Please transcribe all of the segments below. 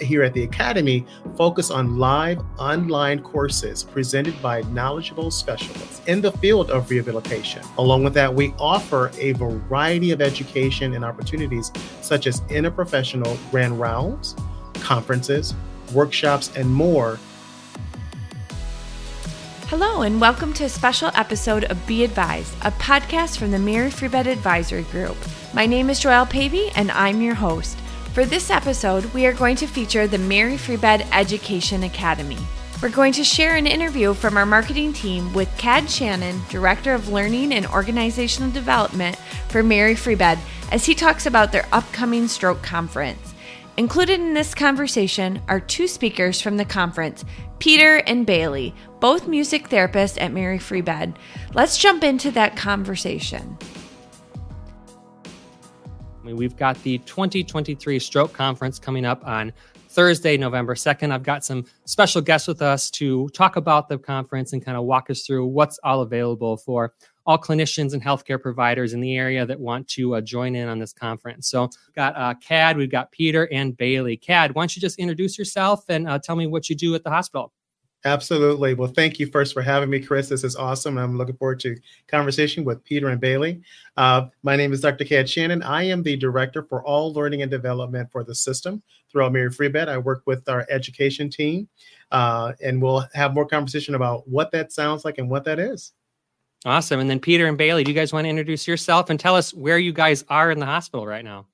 here at the Academy focus on live online courses presented by knowledgeable specialists in the field of rehabilitation. Along with that, we offer a variety of education and opportunities such as interprofessional grand rounds, conferences, workshops, and more. Hello, and welcome to a special episode of Be Advised, a podcast from the Mary Free Bed Advisory Group. My name is Joelle Pavey, and I'm your host. For this episode, we are going to feature the Mary Free Bed Education Academy. We're going to share an interview from our marketing team with Cad Shannon, Director of Learning and Organizational Development for Mary Free Bed, as he talks about their upcoming stroke conference. Included in this conversation are two speakers from the conference, Peter and Bailey, both music therapists at Mary Free Bed. Let's jump into that conversation mean, we've got the 2023 Stroke Conference coming up on Thursday, November 2nd. I've got some special guests with us to talk about the conference and kind of walk us through what's all available for all clinicians and healthcare providers in the area that want to uh, join in on this conference. So, we've got uh, Cad, we've got Peter and Bailey. Cad, why don't you just introduce yourself and uh, tell me what you do at the hospital? Absolutely. Well, thank you first for having me, Chris. This is awesome. I'm looking forward to conversation with Peter and Bailey. Uh, my name is Dr. Cad Shannon. I am the director for all learning and development for the system throughout Mary Free Bed. I work with our education team, uh, and we'll have more conversation about what that sounds like and what that is. Awesome. And then Peter and Bailey, do you guys want to introduce yourself and tell us where you guys are in the hospital right now?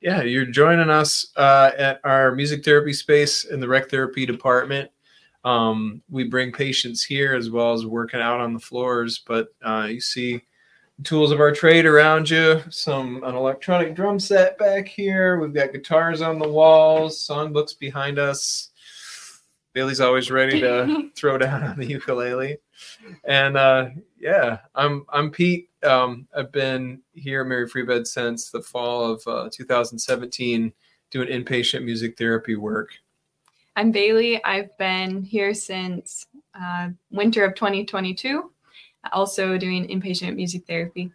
Yeah, you're joining us uh, at our music therapy space in the rec therapy department. Um, we bring patients here as well as working out on the floors, but uh, you see tools of our trade around you, some an electronic drum set back here. We've got guitars on the walls, songbooks behind us. Bailey's always ready to throw down on the ukulele. And uh, yeah, I'm I'm Pete. Um, I've been here at Mary Free Bed since the fall of uh, 2017, doing inpatient music therapy work. I'm Bailey. I've been here since uh, winter of 2022, also doing inpatient music therapy.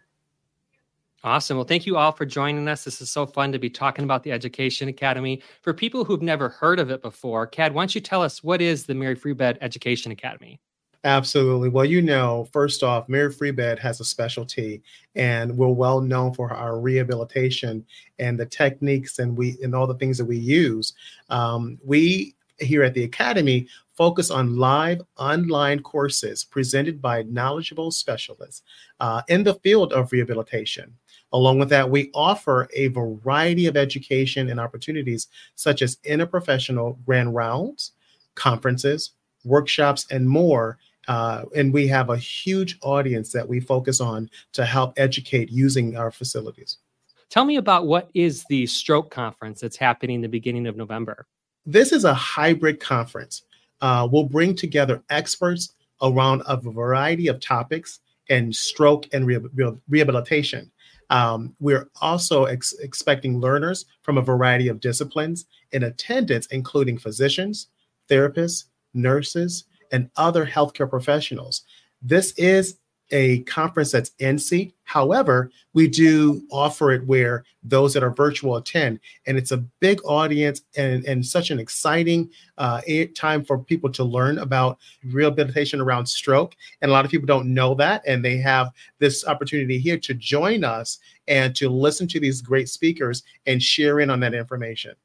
Awesome. Well, thank you all for joining us. This is so fun to be talking about the Education Academy. For people who've never heard of it before, Cad, why don't you tell us what is the Mary Free Bed Education Academy? Absolutely. Well, you know, first off, Mary Free Bed has a specialty, and we're well known for our rehabilitation and the techniques and we and all the things that we use. Um, we here at the Academy focus on live online courses presented by knowledgeable specialists uh, in the field of rehabilitation. Along with that, we offer a variety of education and opportunities such as interprofessional grand rounds, conferences, workshops, and more. Uh, and we have a huge audience that we focus on to help educate using our facilities. Tell me about what is the stroke conference that's happening the beginning of November. This is a hybrid conference. Uh, we'll bring together experts around a variety of topics and stroke and re- re- rehabilitation. Um, we're also ex- expecting learners from a variety of disciplines in attendance, including physicians, therapists, nurses, and other healthcare professionals. This is a conference that's seat. However, we do offer it where those that are virtual attend, and it's a big audience and, and such an exciting uh, time for people to learn about rehabilitation around stroke. And a lot of people don't know that, and they have this opportunity here to join us and to listen to these great speakers and share in on that information.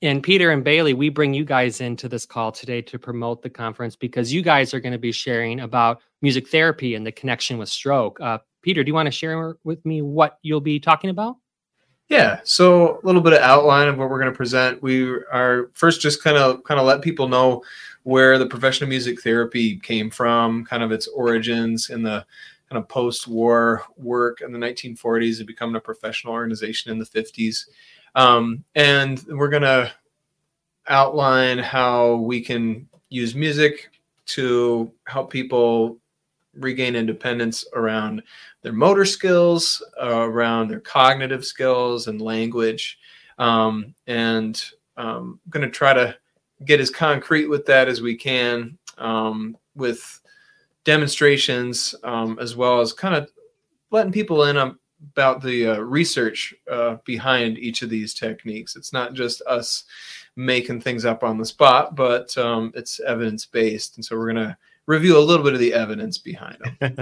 And Peter and Bailey, we bring you guys into this call today to promote the conference because you guys are going to be sharing about music therapy and the connection with stroke. Uh, Peter, do you want to share with me what you'll be talking about? Yeah, so a little bit of outline of what we're going to present. We are first just kind of kind of let people know where the profession of music therapy came from, kind of its origins in the kind of post-war work in the 1940s and becoming a professional organization in the 50s. Um, and we're going to outline how we can use music to help people regain independence around their motor skills, uh, around their cognitive skills and language. Um, and um, I'm going to try to get as concrete with that as we can um, with demonstrations um, as well as kind of letting people in about the uh, research uh, behind each of these techniques. It's not just us making things up on the spot, but um, it's evidence based. And so we're going to review a little bit of the evidence behind them.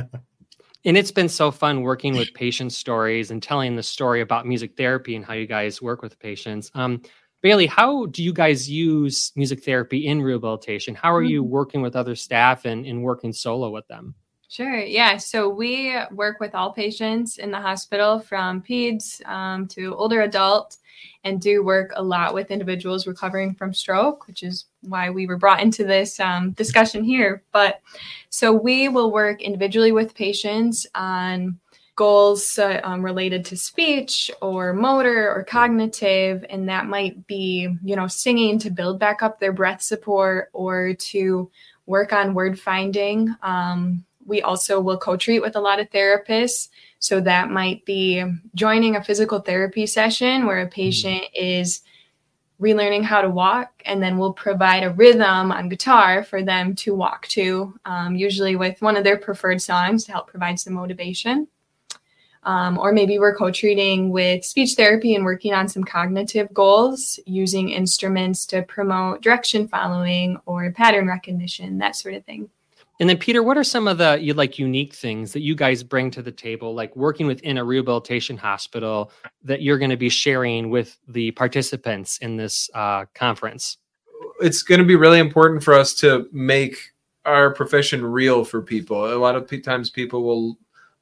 and it's been so fun working with patient stories and telling the story about music therapy and how you guys work with patients. Um, Bailey, how do you guys use music therapy in rehabilitation? How are you mm-hmm. working with other staff and, and working solo with them? Sure. Yeah. So we work with all patients in the hospital from peds um, to older adult and do work a lot with individuals recovering from stroke, which is why we were brought into this um, discussion here. But so we will work individually with patients on goals uh, um, related to speech or motor or cognitive and that might be you know singing to build back up their breath support or to work on word finding um, we also will co-treat with a lot of therapists. So that might be joining a physical therapy session where a patient is relearning how to walk and then we'll provide a rhythm on guitar for them to walk to um, usually with one of their preferred songs to help provide some motivation. Um, or maybe we're co-treating with speech therapy and working on some cognitive goals using instruments to promote direction following or pattern recognition that sort of thing and then, Peter, what are some of the you like unique things that you guys bring to the table, like working within a rehabilitation hospital, that you're going to be sharing with the participants in this uh, conference? It's going to be really important for us to make our profession real for people. A lot of times, people will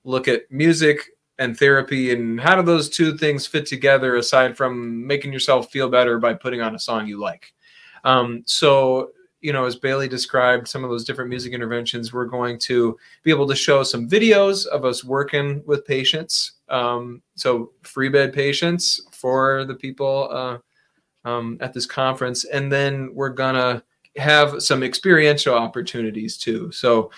look at music and therapy and how do those two things fit together aside from making yourself feel better by putting on a song you like um, so you know, as Bailey described some of those different music interventions, we're going to be able to show some videos of us working with patients. Um, so free bed patients for the people uh, um, at this conference, and then we're gonna have some experiential opportunities too. So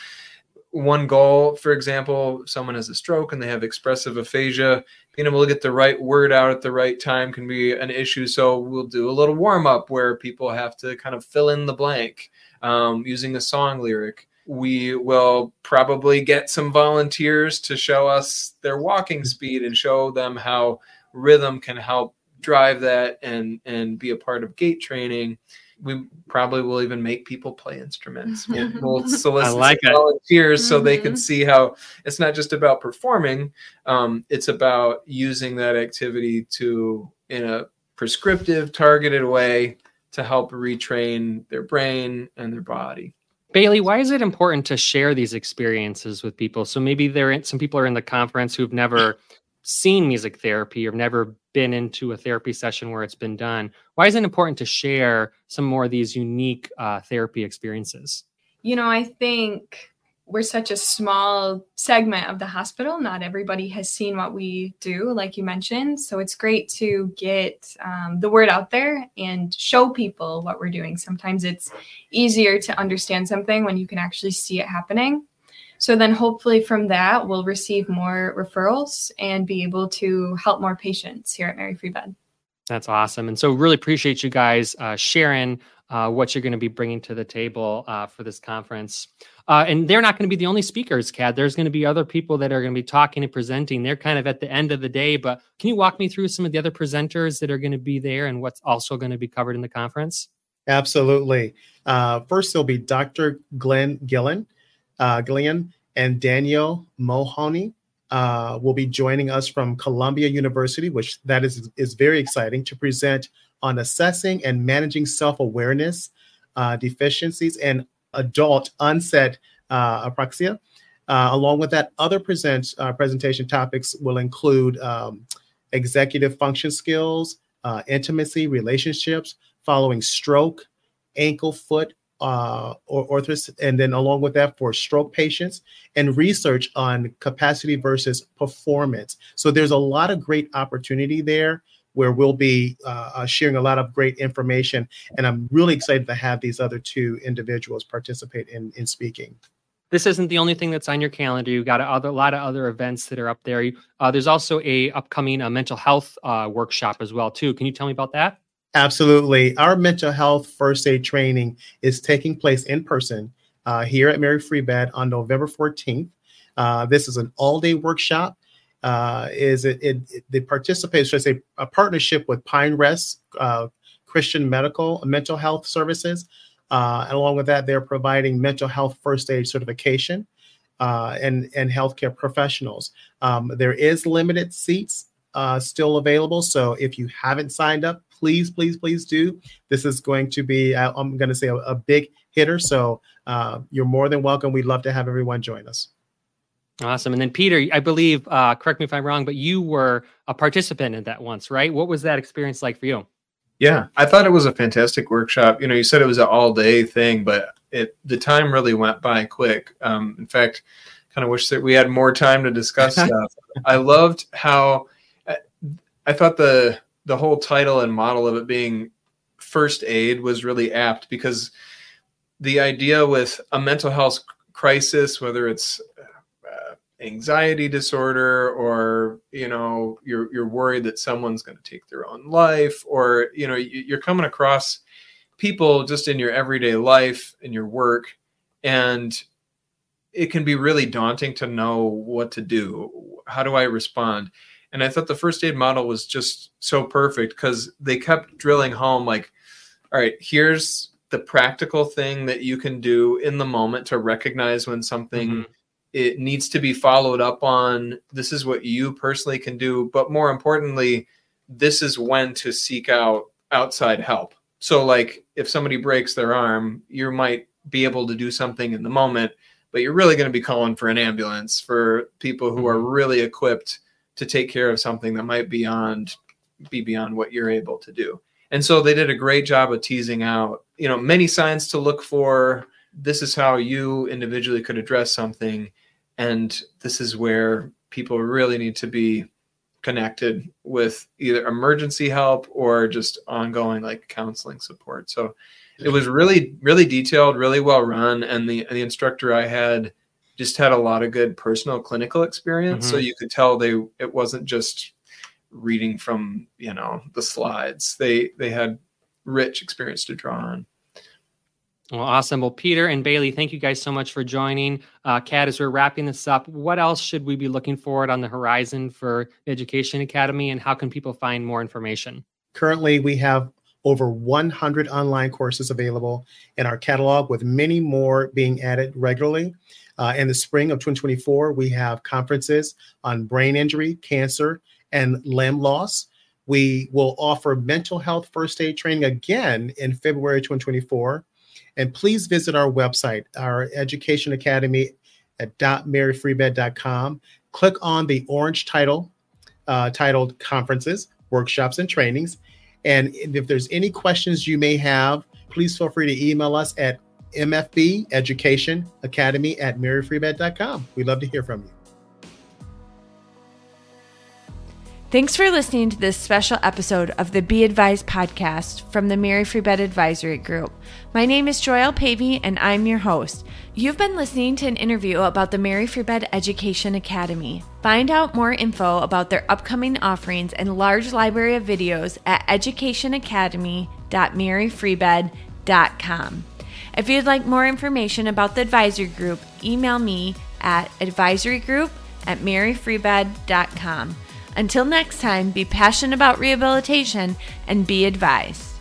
one goal, for example, someone has a stroke and they have expressive aphasia, being able to get the right word out at the right time can be an issue. So we'll do a little warm up where people have to kind of fill in the blank um, using a song lyric. We will probably get some volunteers to show us their walking speed and show them how rhythm can help drive that and and be a part of gait training we probably will even make people play instruments. We'll, we'll solicit like volunteers mm-hmm. so they can mm-hmm. see how it's not just about performing; um, it's about using that activity to, in a prescriptive, targeted way, to help retrain their brain and their body. Bailey, why is it important to share these experiences with people? So maybe there are some people are in the conference who've never seen music therapy or never been into a therapy session where it's been done, why is it important to share some more of these unique uh, therapy experiences? You know, I think we're such a small segment of the hospital. Not everybody has seen what we do, like you mentioned. So it's great to get um, the word out there and show people what we're doing. Sometimes it's easier to understand something when you can actually see it happening. So then hopefully from that, we'll receive more referrals and be able to help more patients here at Mary Free Bed. That's awesome. And so really appreciate you guys uh, sharing uh, what you're going to be bringing to the table uh, for this conference. Uh, and they're not going to be the only speakers, Cad. There's going to be other people that are going to be talking and presenting. They're kind of at the end of the day, but can you walk me through some of the other presenters that are going to be there and what's also going to be covered in the conference? Absolutely. Uh, first, there'll be Dr. Glen Gillen uh, Gillian and Daniel Mohoney uh, will be joining us from Columbia University, which that is is very exciting to present on assessing and managing self-awareness uh, deficiencies and adult onset uh, apraxia. Uh, along with that, other present uh, presentation topics will include um, executive function skills, uh, intimacy, relationships, following stroke, ankle, foot, uh, or orthos, and then along with that for stroke patients and research on capacity versus performance. So there's a lot of great opportunity there where we'll be uh, uh, sharing a lot of great information. And I'm really excited to have these other two individuals participate in, in speaking. This isn't the only thing that's on your calendar. You've got a, other, lot of other events that are up there. Uh, there's also a upcoming uh, mental health uh, workshop as well too. Can you tell me about that? Absolutely. Our mental health first aid training is taking place in person uh, here at Mary Free Bed on November 14th. Uh, this is an all day workshop. uh, is it, it, it they participate, should I say, a partnership with Pine Rest uh, Christian Medical Mental Health Services. Uh, along with that, they're providing mental health first aid certification uh, and and healthcare professionals. Um, there is limited seats still available, so if you haven't signed up, please, please, please do. This is going to be, I'm going to say, a, a, big hitter. So uh, you're more than welcome. We'd love to have everyone join us. Awesome. And then Peter, I believe, uh, correct me if I'm wrong, but you were a participant in that once, right? What was that experience like for you? Yeah, I thought it was a fantastic workshop. You know, you said it was an all day thing, but it the time really went by quick. Um, in fact, kind of wish that we had more time to discuss stuff. I loved how I thought the the whole title and model of it being first aid was really apt because the idea with a mental health crisis, whether it's uh, anxiety disorder or you know you're you're worried that someone's going to take their own life, or you know you're coming across people just in your everyday life in your work, and it can be really daunting to know what to do. How do I respond? And I thought the first aid model was just so perfect because they kept drilling home like, all right, here's the practical thing that you can do in the moment to recognize when something mm-hmm. it needs to be followed up on. This is what you personally can do, but more importantly, this is when to seek out outside help. So like if somebody breaks their arm, you might be able to do something in the moment, but you're really going to be calling for an ambulance for people who are mm-hmm. really equipped to take care of something that might beyond be beyond what you're able to do. And so they did a great job of teasing out, you know, many signs to look for. This is how you individually could address something. And this is where people really need to be connected with either emergency help or just ongoing like counseling support. So it was really, really detailed, really well run. And the, the instructor I had just had a lot of good personal clinical experience. Mm-hmm. So you could tell they it wasn't just reading from you know the slides. They they had rich experience to draw on. Well, awesome. Well, Peter and Bailey, thank you guys so much for joining. Uh, Cad, as we're wrapping this up, what else should we be looking forward on the horizon for Education Academy, and how can people find more information? Currently, we have over 100 online courses available in our catalog, with many more being added regularly. Uh, in the spring of 2024, we have conferences on brain injury, cancer, and limb loss. We will offer mental health first aid training again in February 2024. And please visit our website, our Education Academy at maryfreebed.com. Click on the orange title uh, titled Conferences, Workshops, and Trainings. And if there's any questions you may have, please feel free to email us at MFB Education Academy at maryfreebed.com. We'd love to hear from you. Thanks for listening to this special episode of the Be Advised podcast from the Mary Free Bed Advisory Group. My name is Joelle Pavey and I'm your host. You've been listening to an interview about the Mary Free Bed Education Academy. Find out more info about their upcoming offerings and large library of videos at educationacademy.maryfreebed.com. If you'd like more information about the advisory group, email me at advisorygroup at maryfreebed.com. Until next time, be passionate about rehabilitation and be advised.